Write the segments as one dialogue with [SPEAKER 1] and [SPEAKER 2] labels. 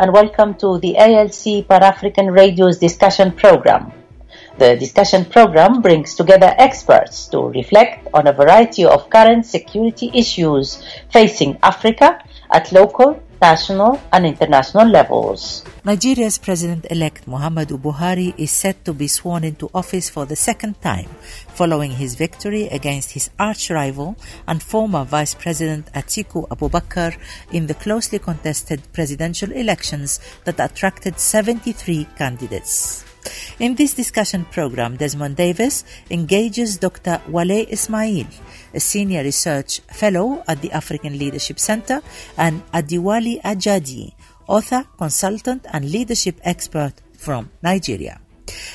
[SPEAKER 1] And welcome to the ALC Pan African Radio's discussion program. The discussion program brings together experts to reflect on a variety of current security issues facing Africa at local, national, and international levels.
[SPEAKER 2] Nigeria's President-elect Muhammadu Buhari is set to be sworn into office for the second time, following his victory against his arch-rival and former Vice President Atiku Abubakar in the closely contested presidential elections that attracted 73 candidates. In this discussion program, Desmond Davis engages Dr. Wale Ismail, a senior research fellow at the African Leadership Center, and Adewale Ajadi, author, consultant, and leadership expert from Nigeria.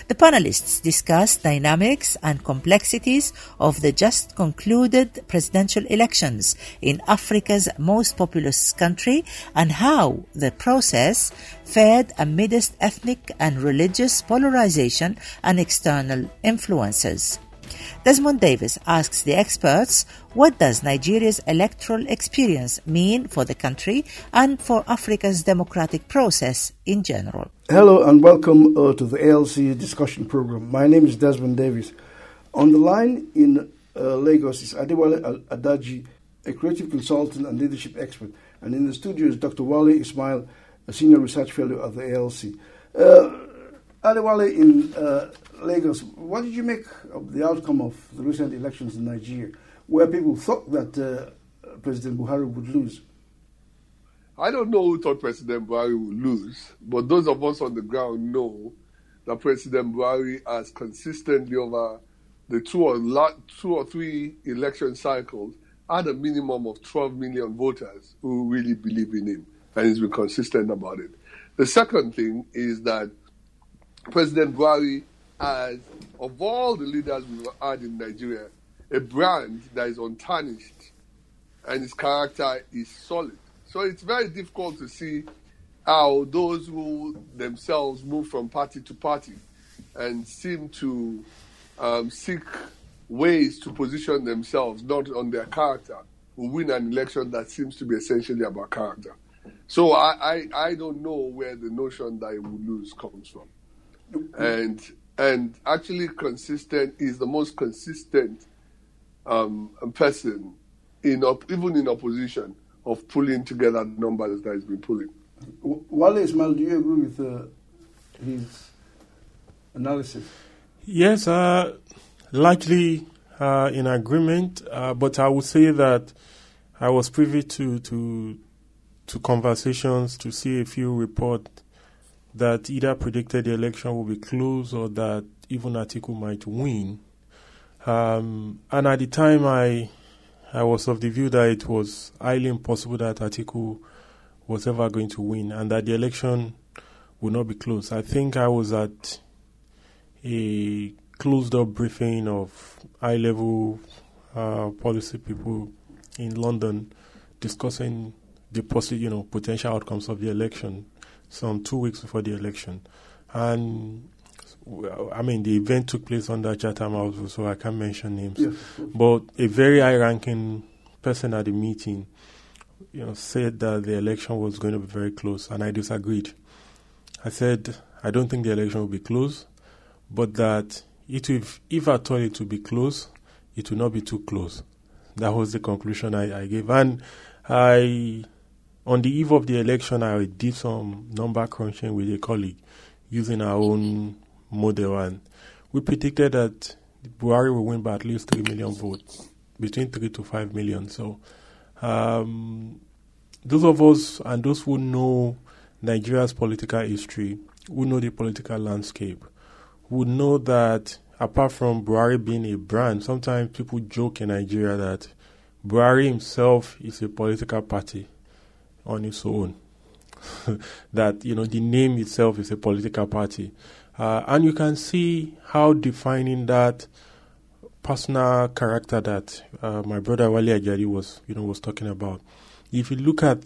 [SPEAKER 2] The panelists discussed dynamics and complexities of the just concluded presidential elections in Africa's most populous country and how the process fared amidst ethnic and religious polarization and external influences. Desmond Davis asks the experts what does Nigeria's electoral experience mean for the country and for Africa's democratic process in general.
[SPEAKER 3] Hello and welcome uh, to the ALC discussion program. My name is Desmond Davis. On the line in uh, Lagos is Adewale Ajadi, a creative consultant and leadership expert. And in the studio is Dr. Wale Ismail, a senior research fellow at the ALC. Uh, Adewale, in uh, Lagos, what did you make of the outcome of the recent elections in Nigeria, where people thought that uh, President Buhari would lose?
[SPEAKER 4] I don't know who thought President Buhari would lose, but those of us on the ground know that President Buhari has consistently over the two or, two or three election cycles had a minimum of 12 million voters who really believe in him, and he's been consistent about it. The second thing is that President Buhari has, of all the leaders we've had in Nigeria, a brand that is untarnished and his character is solid. So it's very difficult to see how those who themselves move from party to party and seem to um, seek ways to position themselves not on their character will win an election that seems to be essentially about character. So I, I, I don't know where the notion that he will lose comes from and and actually consistent is the most consistent um, person in op- even in opposition of pulling together numbers that he's been pulling.
[SPEAKER 3] Wale Ismail, do you agree with uh, his analysis?
[SPEAKER 5] Yes, uh, largely uh, in agreement, uh, but I would say that I was privy to to to conversations to see a few reports that either predicted the election will be close or that even Atiku might win. Um, and at the time, I I was of the view that it was highly impossible that Atiku was ever going to win and that the election would not be close. I think I was at a closed up briefing of high level uh, policy people in London discussing the possible, you know, potential outcomes of the election some two weeks before the election. And I mean, the event took place under Chatham House, so I can't mention names. Yes. But a very high ranking person at the meeting you know, said that the election was going to be very close, and I disagreed. I said, I don't think the election will be close, but that it will, if at all it will be close, it will not be too close. That was the conclusion I, I gave. And I on the eve of the election, I did some number crunching with a colleague using our own model, and we predicted that Buhari will win by at least 3 million votes, between 3 to 5 million. So, um, those of us and those who know Nigeria's political history, who know the political landscape, would know that apart from Buhari being a brand, sometimes people joke in Nigeria that Buhari himself is a political party on its own. that you know the name itself is a political party, uh, and you can see how defining that personal character that uh, my brother Wale Ajadi was you know was talking about. If you look at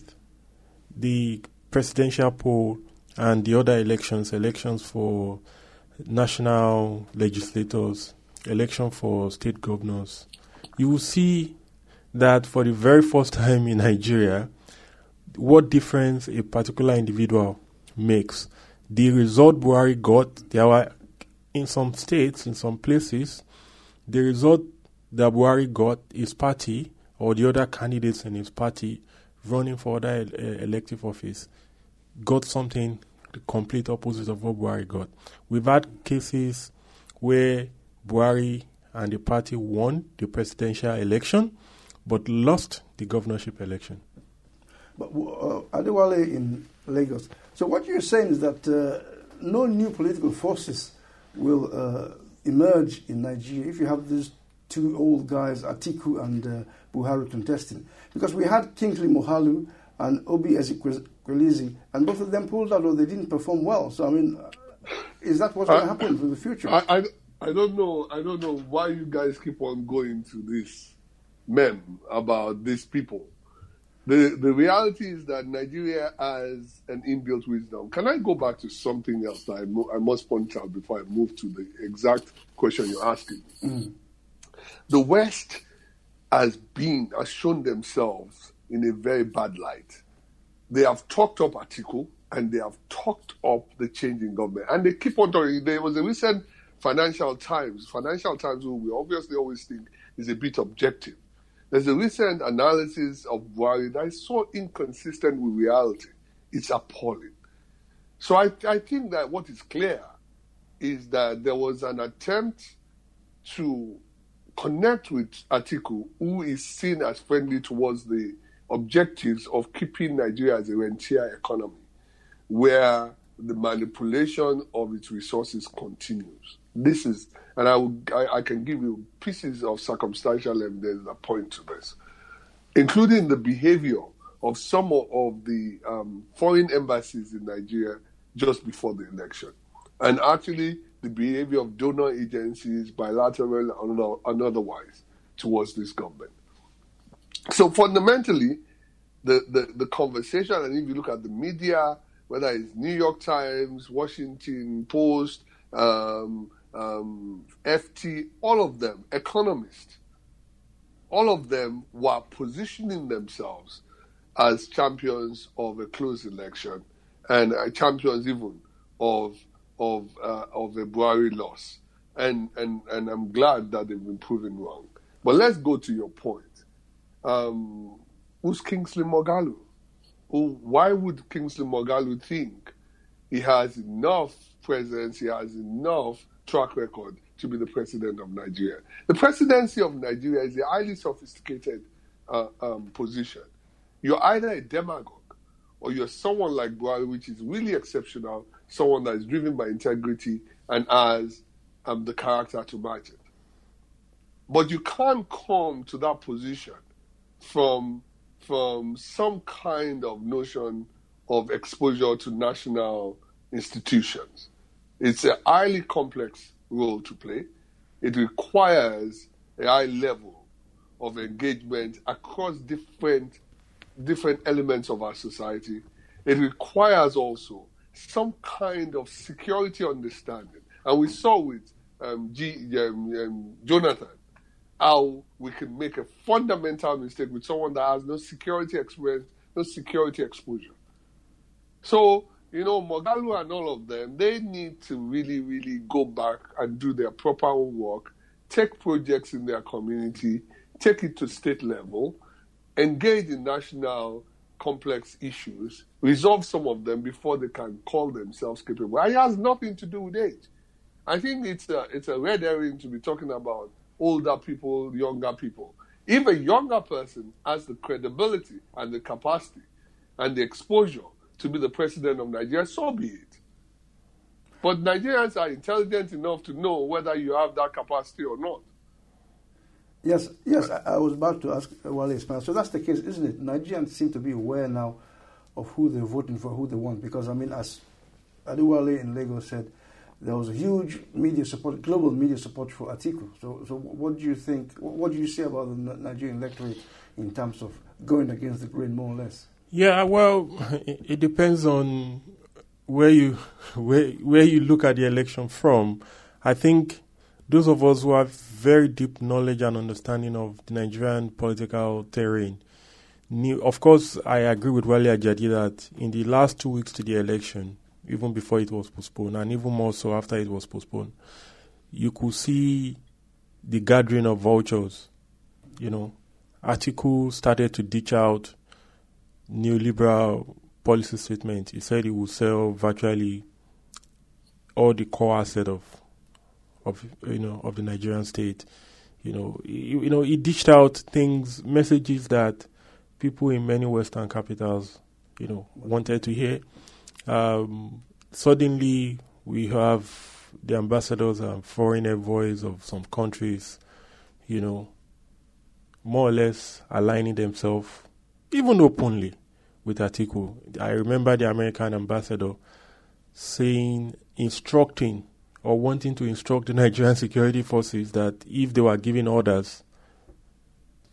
[SPEAKER 5] the presidential poll and the other elections, elections for national legislators, election for state governors, you will see that for the very first time in Nigeria, what difference a particular individual makes. The result Buhari got, there were in some states, in some places, the result that Buhari got, his party or the other candidates in his party running for other uh, elective office got something the complete opposite of what Buhari got. We've had cases where Buhari and the party won the presidential election but lost the governorship election.
[SPEAKER 3] But uh, Adewale in Lagos. So what you're saying is that uh, no new political forces will uh, emerge in Nigeria if you have these two old guys, Atiku and uh, Buhari, contesting. Because we had Kingsley Moghalu and Oby Ezekwesili, and both of them pulled out or they didn't perform well. So, I mean, is that what's going to happen for the future?
[SPEAKER 4] I, I, I don't know. I don't know why you guys keep on going to this mem about these people. The, the reality is that Nigeria has an inbuilt wisdom. Can I go back to something else that I, mo- I must point out before I move to the exact question you're asking? Mm. The West has been, has shown themselves in a very bad light. They have talked up Atiku and they have talked up the change in government. And they keep on talking. There was a recent Financial Times, Financial Times, who we obviously always think is a bit objective. There's a recent analysis of Buhari that is so inconsistent with reality. It's appalling. So I, I think that what is clear is that there was an attempt to connect with Atiku, who is seen as friendly towards the objectives of keeping Nigeria as a rentier economy, where the manipulation of its resources continues. This is, and I, I, I can give you pieces of circumstantial evidence that point to this, including the behavior of some of the um, foreign embassies in Nigeria just before the election, and actually the behavior of donor agencies, bilateral and otherwise, towards this government. So fundamentally, the, the, the conversation, and if you look at the media, whether it's New York Times, Washington Post, um, um, FT, all of them, economists, all of them were positioning themselves as champions of a close election and uh, champions even of of uh, of a Buhari loss. And, and and I'm glad that they've been proven wrong. But let's go to your point. Um, who's Kingsley Moghalu? Who, why would Kingsley Moghalu think he has enough presence, he has enough track record to be the president of Nigeria? The presidency of Nigeria is a highly sophisticated uh, um, position. You're either a demagogue or you're someone like Buhari, which is really exceptional, someone that is driven by integrity and has um, the character to match it. But you can't come to that position from from some kind of notion of exposure to national institutions. It's a highly complex role to play. It requires a high level of engagement across different different elements of our society. It requires also some kind of security understanding. And we saw with um, G, um, um, Jonathan how we can make a fundamental mistake with someone that has no security experience, no security exposure. So, you know, Moghalu and all of them, they need to really, really go back and do their proper work, take projects in their community, take it to state level, engage in national complex issues, resolve some of them before they can call themselves capable. It has nothing to do with age. I think it's a, it's a red herring to be talking about older people, younger people. If a younger person has the credibility and the capacity and the exposure to be the president of Nigeria, so be it. But Nigerians are intelligent enough to know whether you have that capacity or not.
[SPEAKER 3] Yes, yes, I, I was about to ask uh, Wale Ismail. So that's the case, isn't it? Nigerians seem to be aware now of who they're voting for, who they want. Because, I mean, as Adewale in Lagos said, there was a huge media support, global media support for Atiku. So, so what do you think? What do you say about the Nigerian electorate in terms of going against the grain, more or less?
[SPEAKER 5] Yeah, well, it depends on where you where where you look at the election from. I think those of us who have very deep knowledge and understanding of the Nigerian political terrain knew. Of course, I agree with Wale Ajadi that in the last two weeks to the election, even before it was postponed, and even more so after it was postponed, you could see the gathering of vultures. You know, Atiku started to ditch out neoliberal policy statement. He said he would sell virtually all the core asset of of you know of the Nigerian state. You know, you, you know, he dished out things, messages that people in many Western capitals, you know, wanted to hear. Um, suddenly, we have the ambassadors and foreign envoys of some countries, you know, more or less aligning themselves, even openly, with Atiku. I remember the American ambassador saying, instructing or wanting to instruct the Nigerian security forces that if they were giving orders,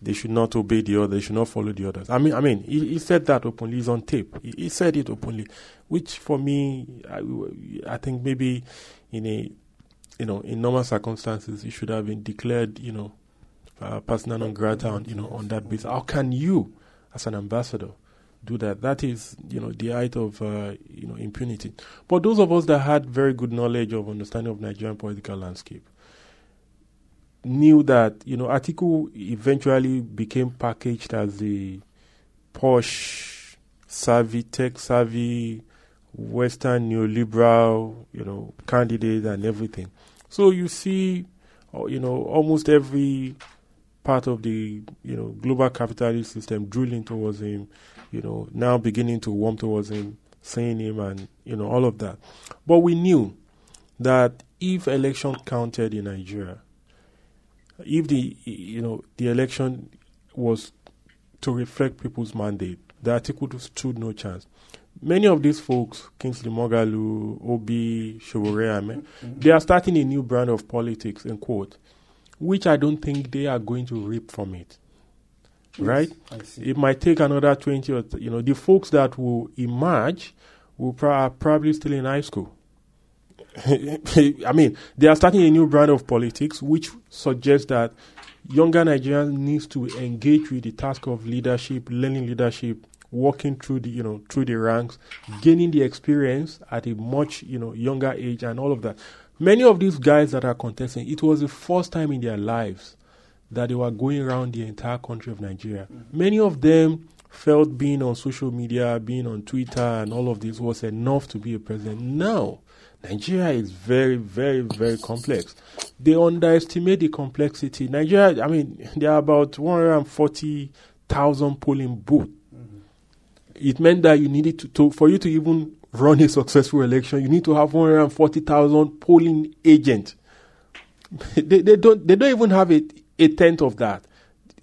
[SPEAKER 5] they should not obey the orders, they should not follow the orders. I mean, I mean, he, he said that openly. He's on tape. He, he, said it openly, which for me, I, I think maybe in a, you know, in normal circumstances, he should have been declared, you know, uh, persona non grata, on, you know, on that basis. How can you, as an ambassador, do that. That is, you know, the height of, uh, you know, impunity. But those of us that had very good knowledge of understanding of Nigerian political landscape knew that, you know, Atiku eventually became packaged as the posh, savvy, tech savvy, Western neoliberal, you know, candidate and everything. So you see, uh, you know, almost every part of the, you know, global capitalist system drilling towards him you know, now beginning to warm towards him, seeing him, and, you know, all of that. But we knew that if election counted in Nigeria, if the, you know, the election was to reflect people's mandate, the Atiku stood no chance. Many of these folks, Kingsley Moghalu, Obi, mm-hmm. they are starting a new brand of politics, in quote, which I don't think they are going to reap from it right? It might take another 20 or, you know, the folks that will emerge will pro- probably still in high school. I mean, they are starting a new brand of politics, which suggests that younger Nigerians needs to engage with the task of leadership, learning leadership, walking through the, you know, through the ranks, gaining the experience at a much, you know, younger age and all of that. Many of these guys that are contesting, it was the first time in their lives that they were going around the entire country of Nigeria. Mm-hmm. Many of them felt being on social media, being on Twitter, and all of this was enough to be a president. Now, Nigeria is very, very, very complex. They underestimate the complexity. Nigeria, I mean, there are about 140,000 polling booths. Mm-hmm. It meant that you needed to, to, for you to even run a successful election, you need to have 140,000 polling agents. they, they don't, they don't even have it a tenth of that.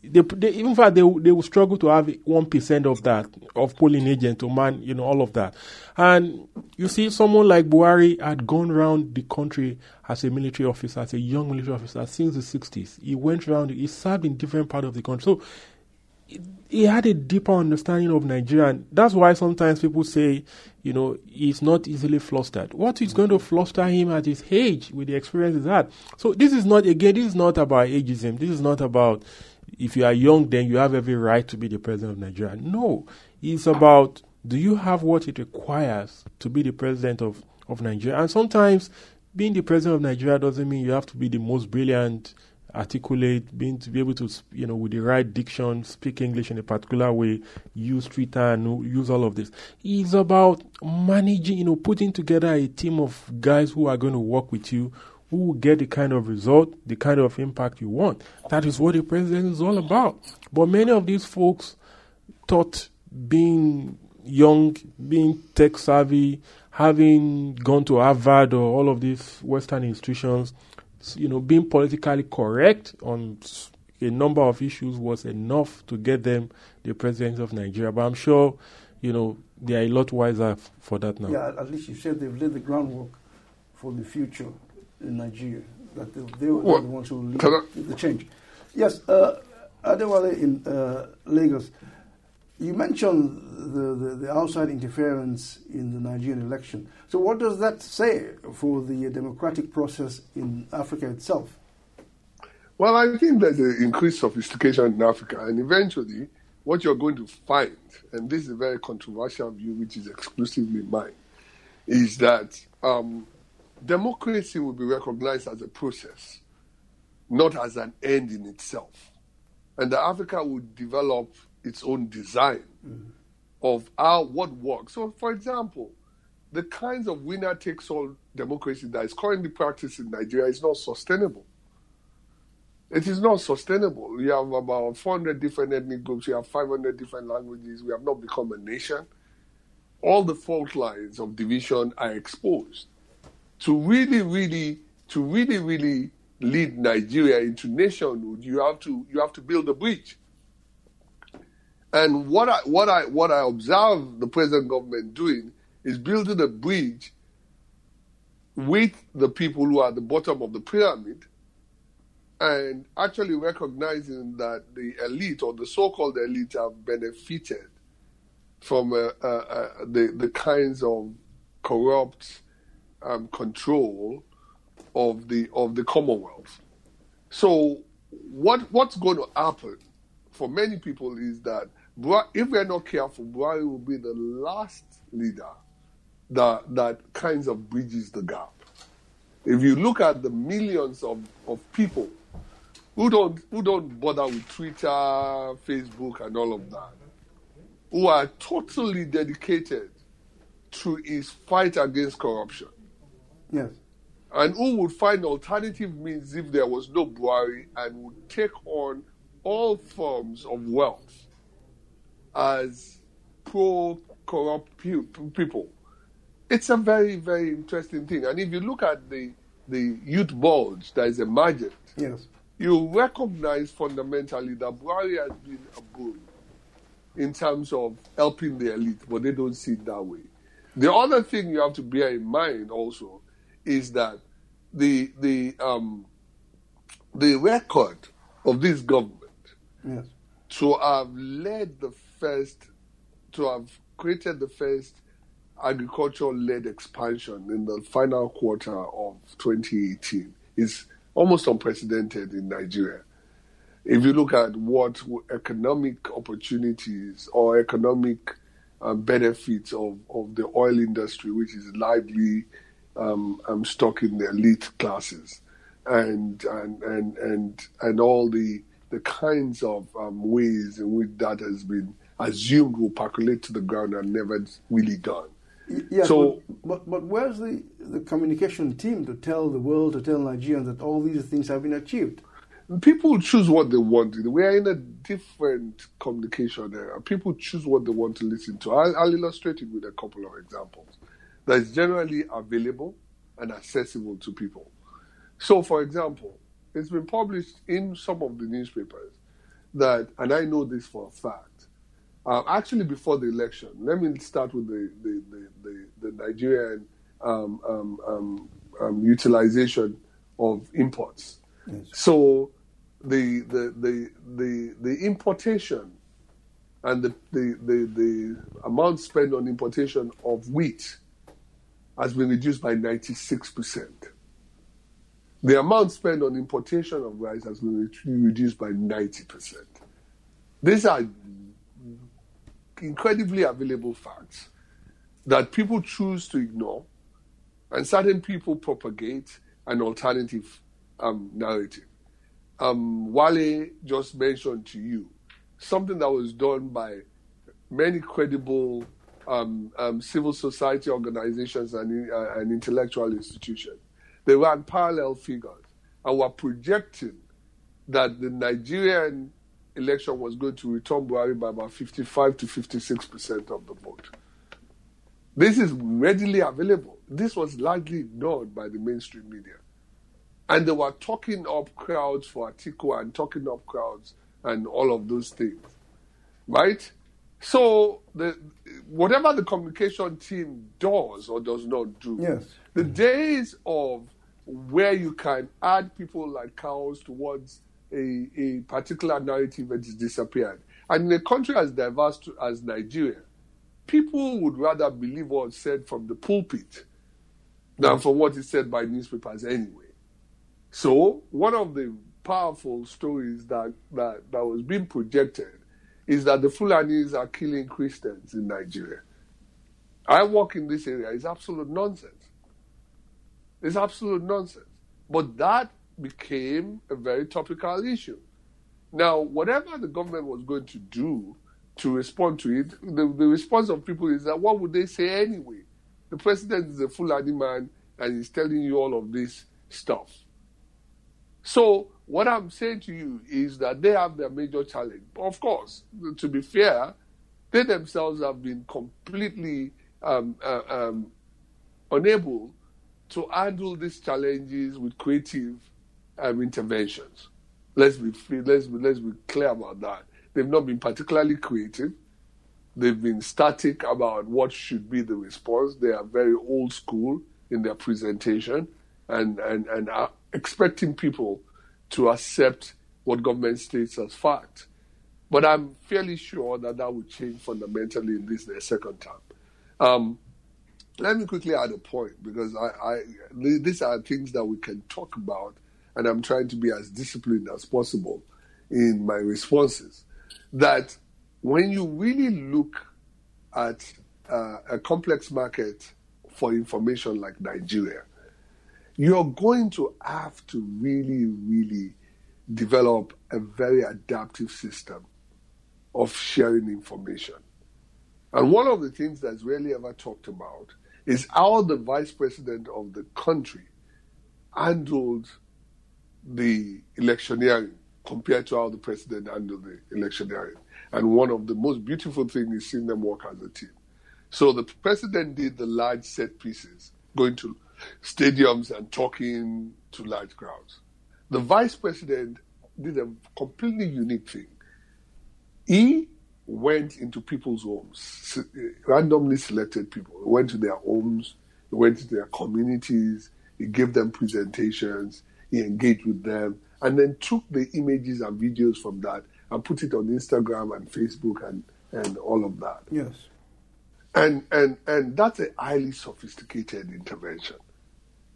[SPEAKER 5] They, they, in fact, they, they will struggle to have 1% of that, of polling agent to man, you know, all of that. And you see, someone like Buhari had gone around the country as a military officer, as a young military officer since the 60s. He went around, he served in different parts of the country. So he had a deeper understanding of Nigeria. And that's why sometimes people say, you know, he's not easily flustered. What is going to fluster him at his age with the experience he's had? So this is not, again, this is not about ageism. This is not about if you are young, then you have every right to be the president of Nigeria. No, it's about do you have what it requires to be the president of, of Nigeria? And sometimes being the president of Nigeria doesn't mean you have to be the most brilliant articulate, being to be able to, you know, with the right diction, speak English in a particular way, use Twitter and use all of this. It's about managing, you know, putting together a team of guys who are going to work with you, who will get the kind of result, the kind of impact you want. That is what the president is all about. But many of these folks thought being young, being tech savvy, having gone to Harvard or all of these Western institutions, you know, being politically correct on a number of issues was enough to get them the president of Nigeria. But I'm sure, you know, they are a lot wiser for that now.
[SPEAKER 3] Yeah, at least you said they've laid the groundwork for the future in Nigeria. That they, they were the ones who will lead the change. Yes, uh, Adewale in uh, Lagos. You mentioned the, the, the, outside interference in the Nigerian election. So, what does that say for the democratic process in Africa itself?
[SPEAKER 4] Well, I think there's an increased sophistication in Africa, and eventually what you're going to find, and this is a very controversial view, which is exclusively mine, is that um, democracy will be recognized as a process, not as an end in itself. And that Africa will develop its own design mm-hmm. of how what works. So, for example, the kinds of winner takes all democracy that is currently practiced in Nigeria is not sustainable. It is not sustainable. We have about 400 different ethnic groups. We have 500 different languages. We have not become a nation. All the fault lines of division are exposed. To really, really, to really, really lead Nigeria into nationhood, you have to you have to build a bridge. And what I what I what I observe the present government doing is building a bridge with the people who are at the bottom of the pyramid and actually recognizing that the elite or the so-called elite have benefited from uh, uh, uh, the the kinds of corrupt um, control of the of the Commonwealth. So, what what's going to happen for many people is that if we're not careful, Buhari will be the last leader that that kinds of bridges the gap. If you look at the millions of, of people who don't who don't bother with Twitter, Facebook, and all of that, who are totally dedicated to his fight against corruption.
[SPEAKER 3] Yes.
[SPEAKER 4] And who would find alternative means if there was no Buhari and would take on all forms of wealth as pro corrupt people. It's a very, very interesting thing. And if you look at the, the youth bulge that is emergent,
[SPEAKER 3] yes
[SPEAKER 4] you recognize fundamentally that Buhari has been a boon in terms of helping the elite, but they don't see it that way. The other thing you have to bear in mind also is that the the um, the record of this government
[SPEAKER 3] yes.
[SPEAKER 4] to have led the first, to have created the first agricultural-led expansion in the final quarter of 2018 is almost unprecedented in Nigeria. If you look at what economic opportunities or economic uh, benefits of, of the oil industry, which is largely um, um, stuck in the elite classes, and and and and and all the the kinds of um, ways in which that has been assumed will percolate to the ground and never really done.
[SPEAKER 3] Yes, so, but, but, but where's the, the communication team to tell the world, to tell Nigerians that all these things have been achieved?
[SPEAKER 4] People choose what they want. We are in a different communication era. People choose what they want to listen to. I'll, I'll illustrate it with a couple of examples that is generally available and accessible to people. So, for example, it's been published in some of the newspapers that, and I know this for a fact, uh, actually, before the election, let me start with the the the, the, the Nigerian um, um, um, um utilization of imports. Yes. So the, the the the the importation and the, the the the amount spent on importation of wheat has been reduced by ninety six percent. The amount spent on importation of rice has been reduced by ninety percent. These are incredibly available facts that people choose to ignore, and certain people propagate an alternative um, narrative. Um, Wale just mentioned to you something that was done by many credible um, um civil society organizations and, uh, and intellectual institutions. They ran parallel figures and were projecting that the Nigerian election was going to return Buhari by about 55 to 56 percent of the vote. This is readily available. This was largely ignored by the mainstream media. And they were talking up crowds for Atiku and talking up crowds and all of those things. Right? So the whatever the communication team does or does not do,
[SPEAKER 3] yes.
[SPEAKER 4] the days of where you can add people like cows towards a, a particular narrative that is disappeared. And in a country as diverse to, as Nigeria, people would rather believe what's said from the pulpit than from what is said by newspapers anyway. So one of the powerful stories that, that, that was being projected is that the Fulanis are killing Christians in Nigeria. I work in this area. It's absolute nonsense. It's absolute nonsense. But that became a very topical issue. Now, whatever the government was going to do to respond to it, the, the response of people is that what would they say anyway? The president is a Fulani man and he's telling you all of this stuff. So, what I'm saying to you is that they have their major challenge. Of course, to be fair, they themselves have been completely um, uh, um, unable to handle these challenges with creative um, interventions. Let's be let's be, let's be clear about that. They've not been particularly creative. They've been static about what should be the response. They are very old school in their presentation and, and, and are expecting people to accept what government states as fact. But I'm fairly sure that that will change fundamentally in this second term. Um, let me quickly add a point because I, I, these are things that we can talk about, and I'm trying to be as disciplined as possible in my responses. That when you really look at uh, a complex market for information like Nigeria, you're going to have to really, really develop a very adaptive system of sharing information. And one of the things that's rarely ever talked about is how the vice president of the country handled the electioneering compared to how the president handled the electioneering. And one of the most beautiful things is seeing them work as a team. So the president did the large set pieces, going to stadiums and talking to large crowds. The vice president did a completely unique thing. He went into people's homes, eh, randomly selected people. He went to their homes, he went to their communities, he gave them presentations, he engaged with them, and then took the images and videos from that and put it on Instagram and Facebook and, and all of that.
[SPEAKER 3] Yes.
[SPEAKER 4] And, and, and that's a highly sophisticated intervention.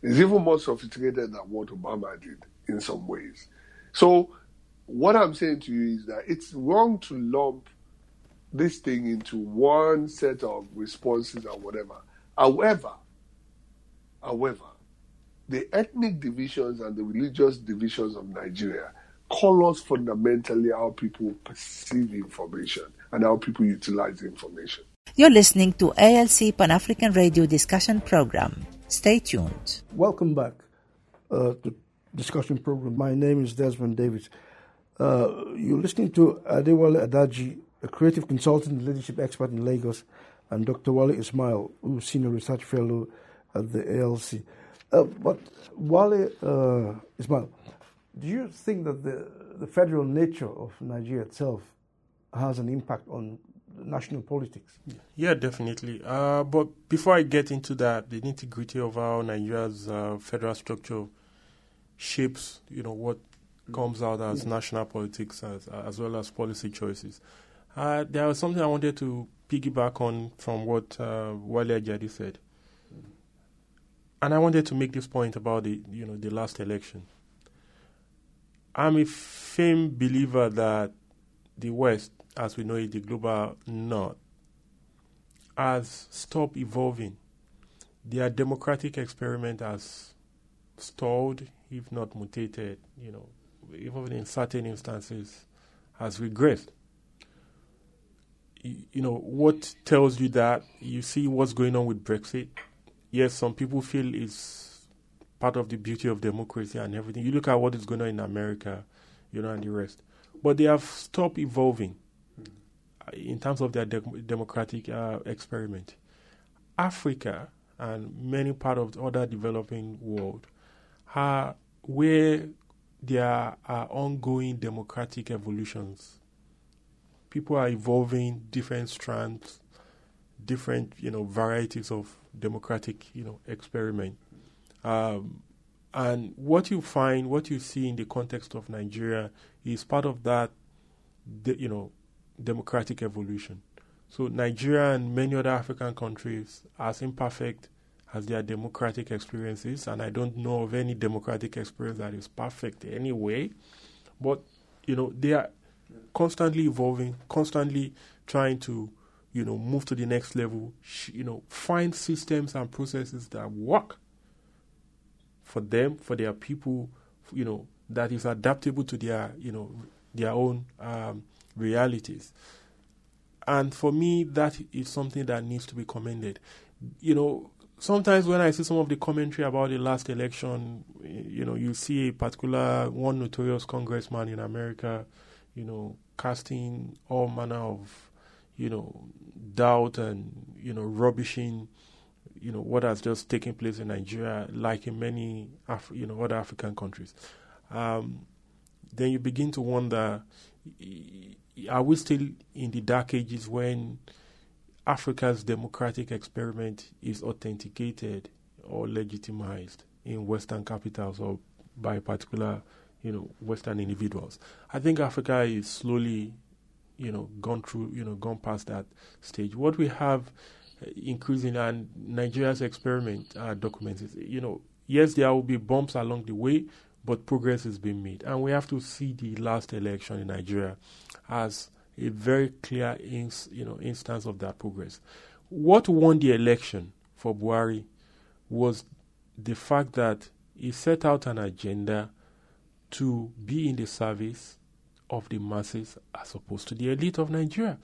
[SPEAKER 4] It's even more sophisticated than what Obama did in some ways. So, what I'm saying to you is that it's wrong to lump this thing into one set of responses or whatever. However, however, the ethnic divisions and the religious divisions of Nigeria call us fundamentally how people perceive information and how people utilize information.
[SPEAKER 2] You're listening to ALC Pan African Radio discussion program. Stay tuned.
[SPEAKER 3] Welcome back uh, to discussion program. My name is Desmond Davis. Uh, you're listening to Adewale Ajadi, a creative consultant and leadership expert in Lagos, and Dr. Wale Ismail, who's senior research fellow at the ALC. Uh, but Wale uh, Ismail, do you think that the, the federal nature of Nigeria itself has an impact on national politics?
[SPEAKER 5] Yeah, definitely. Uh, but before I get into that, the nitty gritty of how Nigeria's uh, federal structure shapes, you know, what comes out as yeah. national politics as, as well as policy choices. Uh, there was something I wanted to piggyback on from what uh, Wale Ajadi said, and I wanted to make this point about the you know the last election. I'm a firm believer that the West, as we know it, the global North, has stopped evolving. Their democratic experiment has stalled, if not mutated. You know, even in certain instances, has regressed you know, what tells you that you see what's going on with Brexit? Yes, some people feel it's part of the beauty of democracy and everything. You look at what is going on in America, you know, and the rest. But they have stopped evolving mm. in terms of their de- democratic uh, experiment. Africa and many part of the other developing world are where there are ongoing democratic evolutions people are evolving different strands, different you know varieties of democratic you know experiment. Um, and what you find, what you see in the context of Nigeria, is part of that, de- you know, democratic evolution. So Nigeria and many other African countries, as imperfect as their democratic experiences, and I don't know of any democratic experience that is perfect anyway, but you know they are constantly evolving, constantly trying to, you know, move to the next level. You know, find systems and processes that work for them, for their people. You know, that is adaptable to their, you know, their own um, realities. And for me, that is something that needs to be commended. You know, sometimes when I see some of the commentary about the last election, you know, you see a particular one notorious congressman in America, you know, casting all manner of, you know, doubt and you know, rubbishing, you know, what has just taken place in Nigeria, like in many, Af- you know, other African countries. Um, then you begin to wonder: Are we still in the dark ages when? Africa's democratic experiment is authenticated or legitimized in Western capitals or by particular, you know, Western individuals. I think Africa is slowly, you know, gone through, you know, gone past that stage. What we have uh, increasing and Nigeria's experiment uh, documents is, you know, yes, there will be bumps along the way, but progress is being made. And we have to see the last election in Nigeria as a very clear ins, you know, instance of that progress. What won the election for Buhari was the fact that he set out an agenda to be in the service of the masses as opposed to the elite of Nigeria.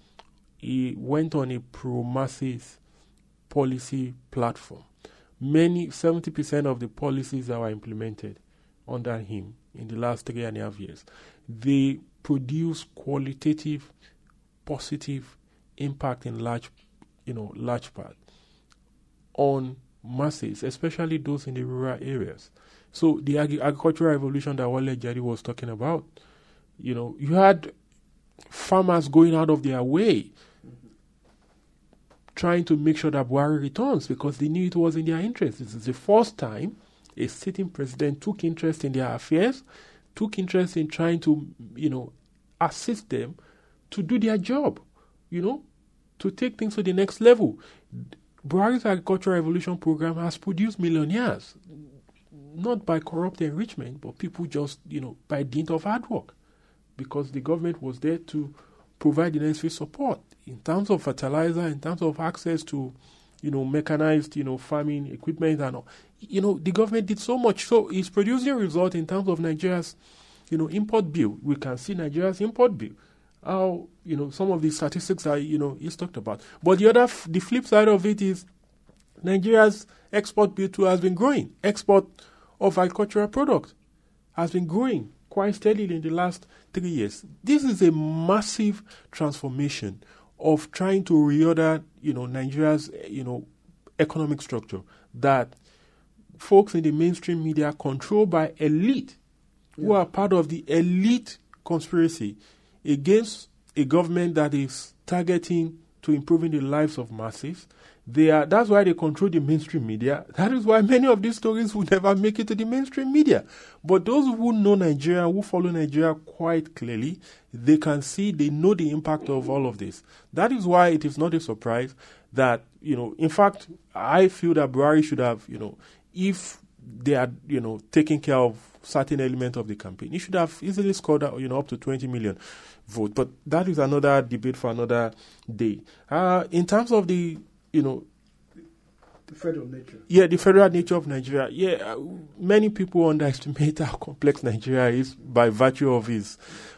[SPEAKER 5] He went on a pro masses policy platform. Many, 70% of the policies that were implemented under him in the last three and a half years, they produce qualitative positive impact in large, you know, large part on masses, especially those in the rural areas. So the ag- agricultural revolution that Wale Ajadi was talking about, you know, you had farmers going out of their way trying to make sure that Buhari returns because they knew it was in their interest. This is the first time a sitting president took interest in their affairs, took interest in trying to, you know, assist them to do their job, you know, to take things to the next level. Buhari's Agricultural Revolution program has produced millionaires, not by corrupt enrichment, but people just, you know, by dint of hard work, because the government was there to provide the necessary support in terms of fertilizer, in terms of access to, you know, mechanized, you know, farming equipment and all. You know, the government did so much. So it's producing a result in terms of Nigeria's, you know, import bill. We can see Nigeria's import bill how you know some of the statistics that you know he's talked about. But the other, f- the flip side of it is Nigeria's export bill too has been growing. Export of agricultural products has been growing quite steadily in the last three years. This is a massive transformation of trying to reorder, you know, Nigeria's, you know, economic structure that folks in the mainstream media controlled by elite yeah. who are part of the elite conspiracy against a government that is targeting to improving the lives of masses. They are, that's why they control the mainstream media. That is why many of these stories will never make it to the mainstream media. But those who know Nigeria, who follow Nigeria quite clearly, they can see, they know the impact of all of this. That is why it is not a surprise that, you know, in fact, I feel that Buhari should have, you know, if they are, you know, taking care of certain element of the campaign, he should have easily scored, you know, up to 20 million vote. But that is another debate for another day. Uh, in terms of the, you know,
[SPEAKER 3] the federal nature.
[SPEAKER 5] Yeah, the federal nature of Nigeria. Yeah, uh, many people underestimate how complex Nigeria is by virtue of its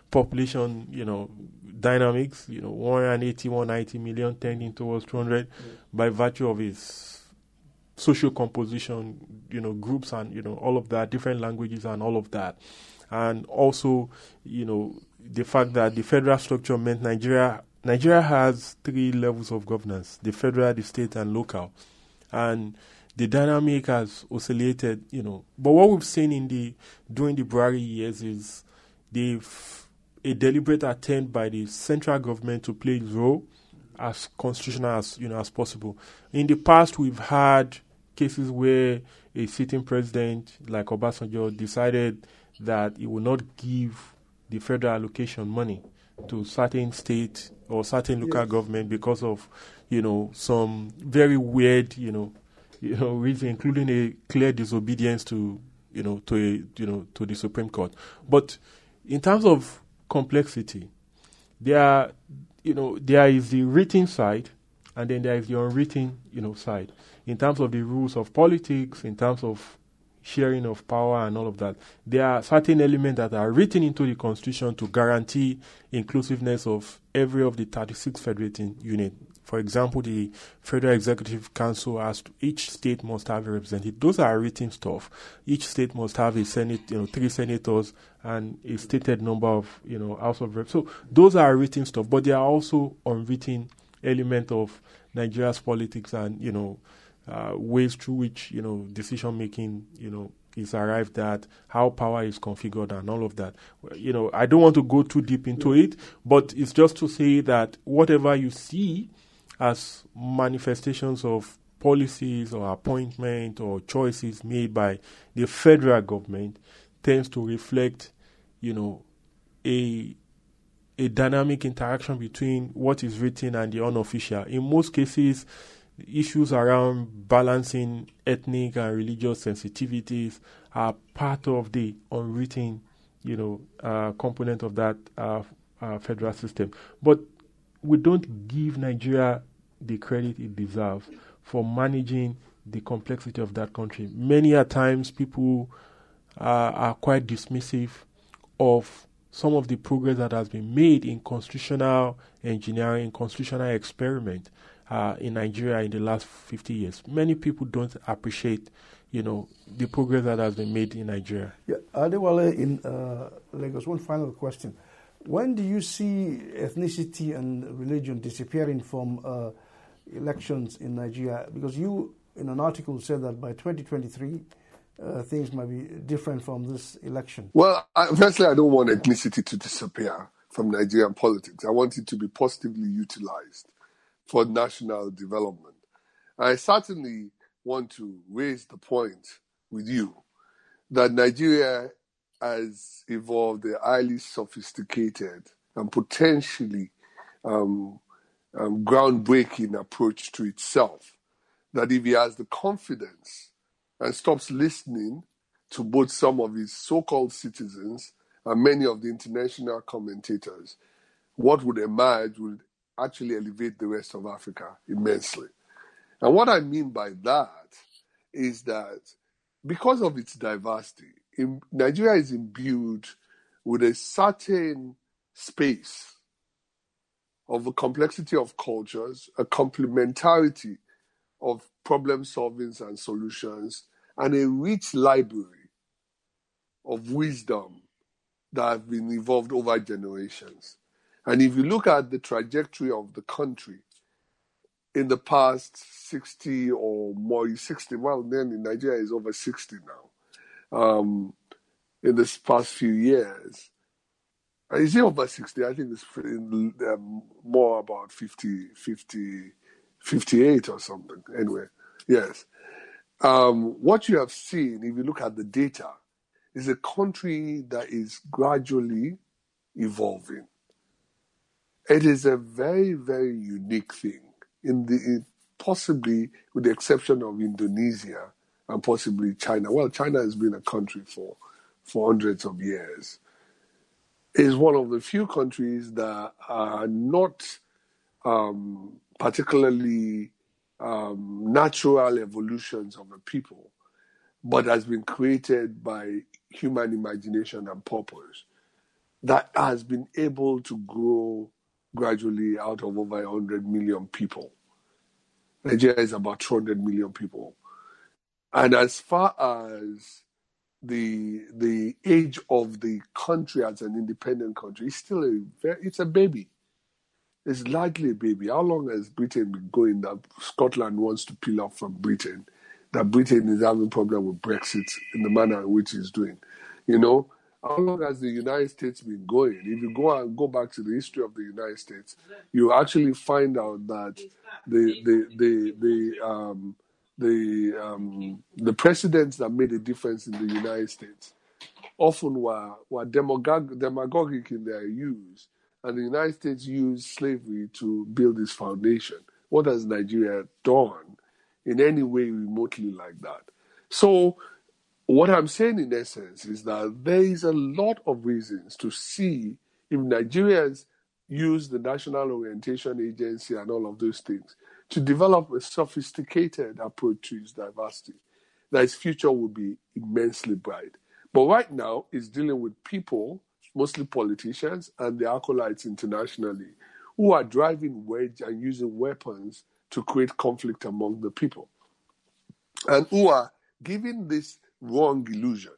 [SPEAKER 5] population, you know, dynamics, you know, 180, 190 million tending towards 200 yeah. by virtue of its social composition, you know, groups and, you know, all of that, different languages and all of that. And also, you know, the fact that the federal structure meant Nigeria Nigeria has three levels of governance: the federal, the state, and local, and the dynamic has oscillated. You know, but what we've seen in the during the Buhari years is a deliberate attempt by the central government to play its role as constitutional as you know as possible. In the past, we've had cases where a sitting president like Obasanjo decided that he would not give the federal allocation money to certain state or certain local yes. government because of you know some very weird you know you know reason including a clear disobedience to you know to a you know to the supreme court but in terms of complexity there, you know, there is the written side, and then there is the unwritten, you know, side in terms of the rules of politics, in terms of sharing of power and all of that. There are certain elements that are written into the constitution to guarantee inclusiveness of every of the 36 federating units. For example, the Federal Executive Council has to, each state must have a representative. Those are written stuff. Each state must have a senate, you know, three senators and a stated number of, you know, House of Reps. So those are written stuff, but there are also unwritten element of Nigeria's politics and, you know, uh, ways through which you know decision making you know is arrived at, how power is configured, and all of that. You know, I don't want to go too deep into it, but it's just to say that whatever you see as manifestations of policies or appointment or choices made by the federal government tends to reflect, you know, a a dynamic interaction between what is written and the unofficial. In most cases, issues around balancing ethnic and religious sensitivities are part of the unwritten, you know, uh, component of that uh, uh, federal system. But we don't give Nigeria the credit it deserves for managing the complexity of that country. Many a times, people are quite dismissive of some of the progress that has been made in constitutional engineering, constitutional experiment uh, in Nigeria in the last 50 years. Many people don't appreciate, you know, the progress that has been made in Nigeria.
[SPEAKER 3] Yeah, Adewale in uh, Lagos. One final question: When do you see ethnicity and religion disappearing from uh, elections in Nigeria? Because you, in an article, said that by 2023. Uh, things might be different from this election?
[SPEAKER 4] Well, I, firstly, I don't want ethnicity to disappear from Nigerian politics. I want it to be positively utilized for national development. I certainly want to raise the point with you that Nigeria has evolved a highly sophisticated and potentially um, um, groundbreaking approach to itself. That if he has the confidence and stops listening to both some of his so called citizens and many of the international commentators, what would emerge would actually elevate the rest of Africa immensely. And what I mean by that is that because of its diversity, in, Nigeria is imbued with a certain space of a complexity of cultures, a complementarity of problem solvings and solutions, and a rich library of wisdom that have been evolved over generations. And if you look at the trajectory of the country in the past 60 or more, 60, well, then in Nigeria is over 60 now, um, in this past few years. Uh, is it over 60? I think it's um, more about 50, 50, 58 or something. Anyway, yes. Um, what you have seen, if you look at the data, is a country that is gradually evolving. It is a very, very unique thing. In the possibly, with the exception of Indonesia and possibly China. Well, China has been a country for for hundreds of years. Is one of the few countries that are not um, particularly um, natural evolutions of a people, but has been created by human imagination and purpose that has been able to grow gradually out of over 100 million people. Nigeria is about 200 million people. And as far as the the age of the country as an independent country, it's still a it's a baby. It's largely a baby. How long has Britain been going that Scotland wants to peel off from Britain? That Britain is having problem with Brexit in the manner in which it's doing. You know, how long has the United States been going? If you go and go back to the history of the United States, you actually find out that the the the the um, the um, the presidents that made a difference in the United States often were were demagog- demagogic in their use, and the United States used slavery to build its foundation. What has Nigeria done in any way remotely like that? So what I'm saying in essence is that there is a lot of reasons to see if Nigerians use the National Orientation Agency and all of those things to develop a sophisticated approach to its diversity, that its future will be immensely bright. But right now, it's dealing with people, mostly politicians and the acolytes internationally, who are driving wedge and using weapons to create conflict among the people, and who are giving this wrong illusion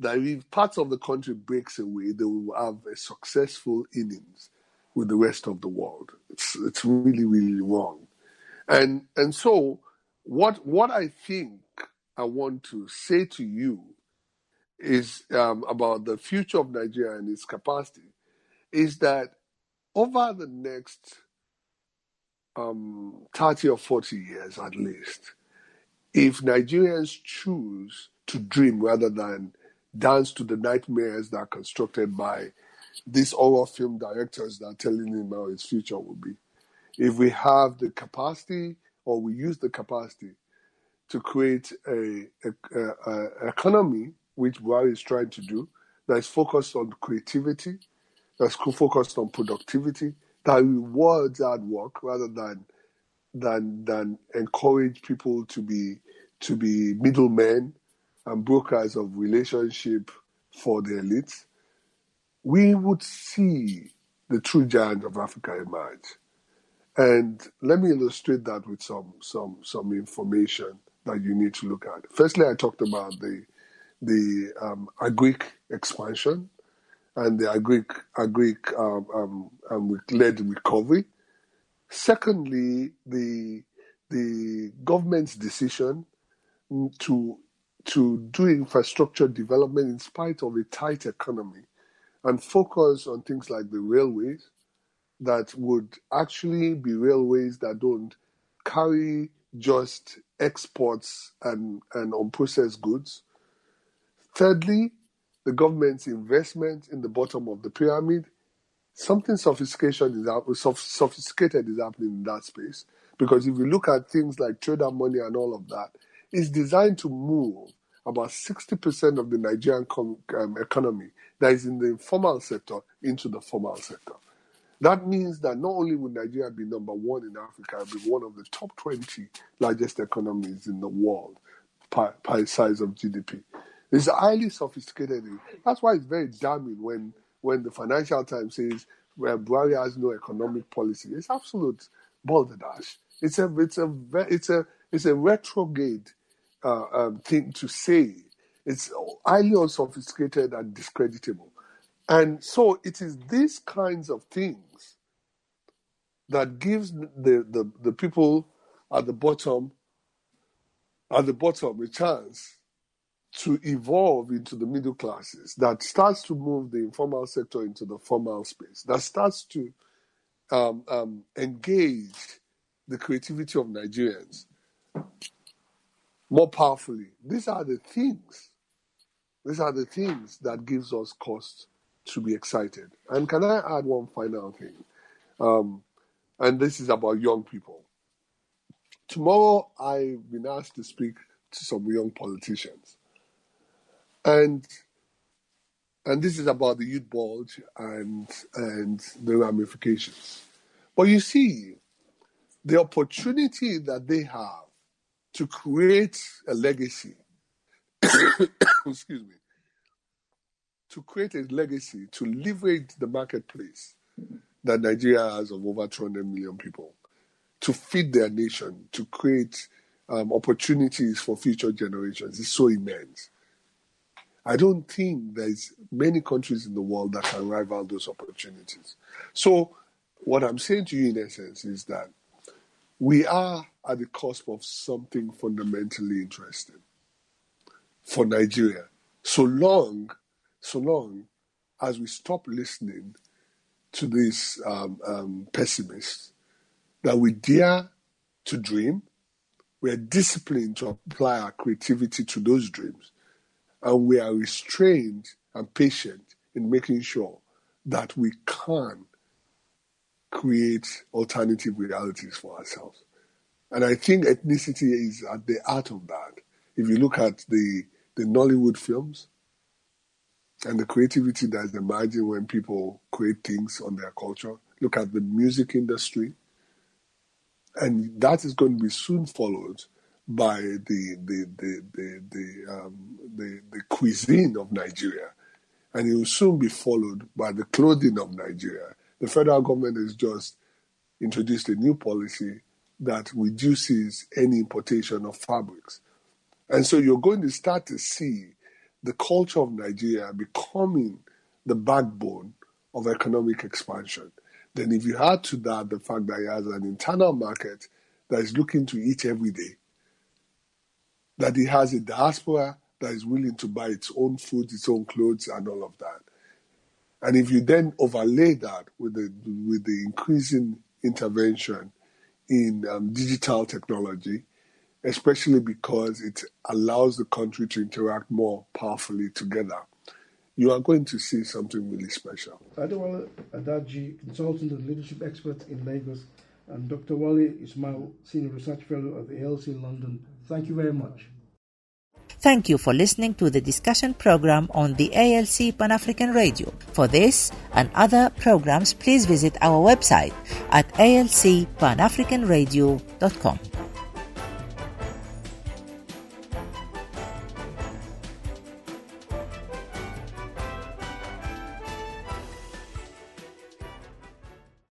[SPEAKER 4] that if parts of the country breaks away, they will have a successful innings with the rest of the world. It's it's really really wrong, and and so what what I think I want to say to you is um, about the future of Nigeria and its capacity is that over the next um, 30 or 40 years at least, if Nigerians choose to dream rather than dance to the nightmares that are constructed by these horror film directors that are telling him how his future will be. If we have the capacity or we use the capacity to create a, a, a, a economy, which Buhari is trying to do, that is focused on creativity, that's focused on productivity, that rewards hard work rather than than than encourage people to be to be middlemen and brokers of relationship for the elites, we would see the true giant of Africa emerge. And let me illustrate that with some some some information that you need to look at. Firstly, I talked about the the um, agric expansion and the agric agric um, um, um, led recovery. Secondly, the the government's decision to to do infrastructure development in spite of a tight economy and focus on things like the railways that would actually be railways that don't carry just exports and, and unprocessed goods. Thirdly, the government's investment in the bottom of the pyramid. Something sophistication is sophisticated is happening in that space because if you look at things like TraderMoni and all of that, it's designed to move about 60% of the Nigerian um, economy that is in the informal sector into the formal sector. That means that not only will Nigeria be number one in Africa, be one of the top 20 largest economies in the world by, by size of GDP. It's highly sophisticated. That's why it's very damning when, when the Financial Times says well, Buhari has no economic policy. It's absolute balderdash. It's a, it's a, it's a, it's a retrograde uh, um, thing to say. It's highly unsophisticated and discreditable. And so it is these kinds of things that gives the, the, the people at the bottom at the bottom a chance to evolve into the middle classes that starts to move the informal sector into the formal space that starts to um, um, engage the creativity of Nigerians more powerfully. These are the things. These are the things that gives us cause to be excited. And can I add one final thing? Um, and this is about young people. Tomorrow, I've been asked to speak to some young politicians, and and this is about the youth bulge and and the ramifications. But you see, the opportunity that they have to create a legacy, excuse me, to create a legacy, to leverage the marketplace that Nigeria has of over 200 million people, to feed their nation, to create um, opportunities for future generations is so immense. I don't think there's many countries in the world that can rival those opportunities. So, what I'm saying to you, in essence, is that we are at the cusp of something fundamentally interesting for Nigeria. So long, so long as we stop listening to these um, um, pessimists, that we dare to dream, we are disciplined to apply our creativity to those dreams, and we are restrained and patient in making sure that we can create alternative realities for ourselves. And I think ethnicity is at the heart of that. If you look at the, the Nollywood films and the creativity that's emerging when people create things on their culture, look at the music industry, and that is going to be soon followed by the the the the the, um, the, the cuisine of Nigeria, and it will soon be followed by the clothing of Nigeria. The federal government has just introduced a new policy that reduces any importation of fabrics, and so you're going to start to see the culture of Nigeria becoming the backbone of economic expansion. Then, if you add to that the fact that it has an internal market that is looking to eat every day, that it has a diaspora that is willing to buy its own food, its own clothes, and all of that. And if you then overlay that with the with the increasing intervention in um, digital technology, especially because it allows the country to interact more powerfully together, you are going to see something really special.
[SPEAKER 3] Adewale Ajadi, consultant and leadership expert in Lagos, and Dr. Wale Ismail, senior research fellow at the ALC London. Thank you very much.
[SPEAKER 2] Thank you for listening to the discussion program on the ALC Pan African Radio. For this and other programs, please visit our website at alcpanafricanradio.com.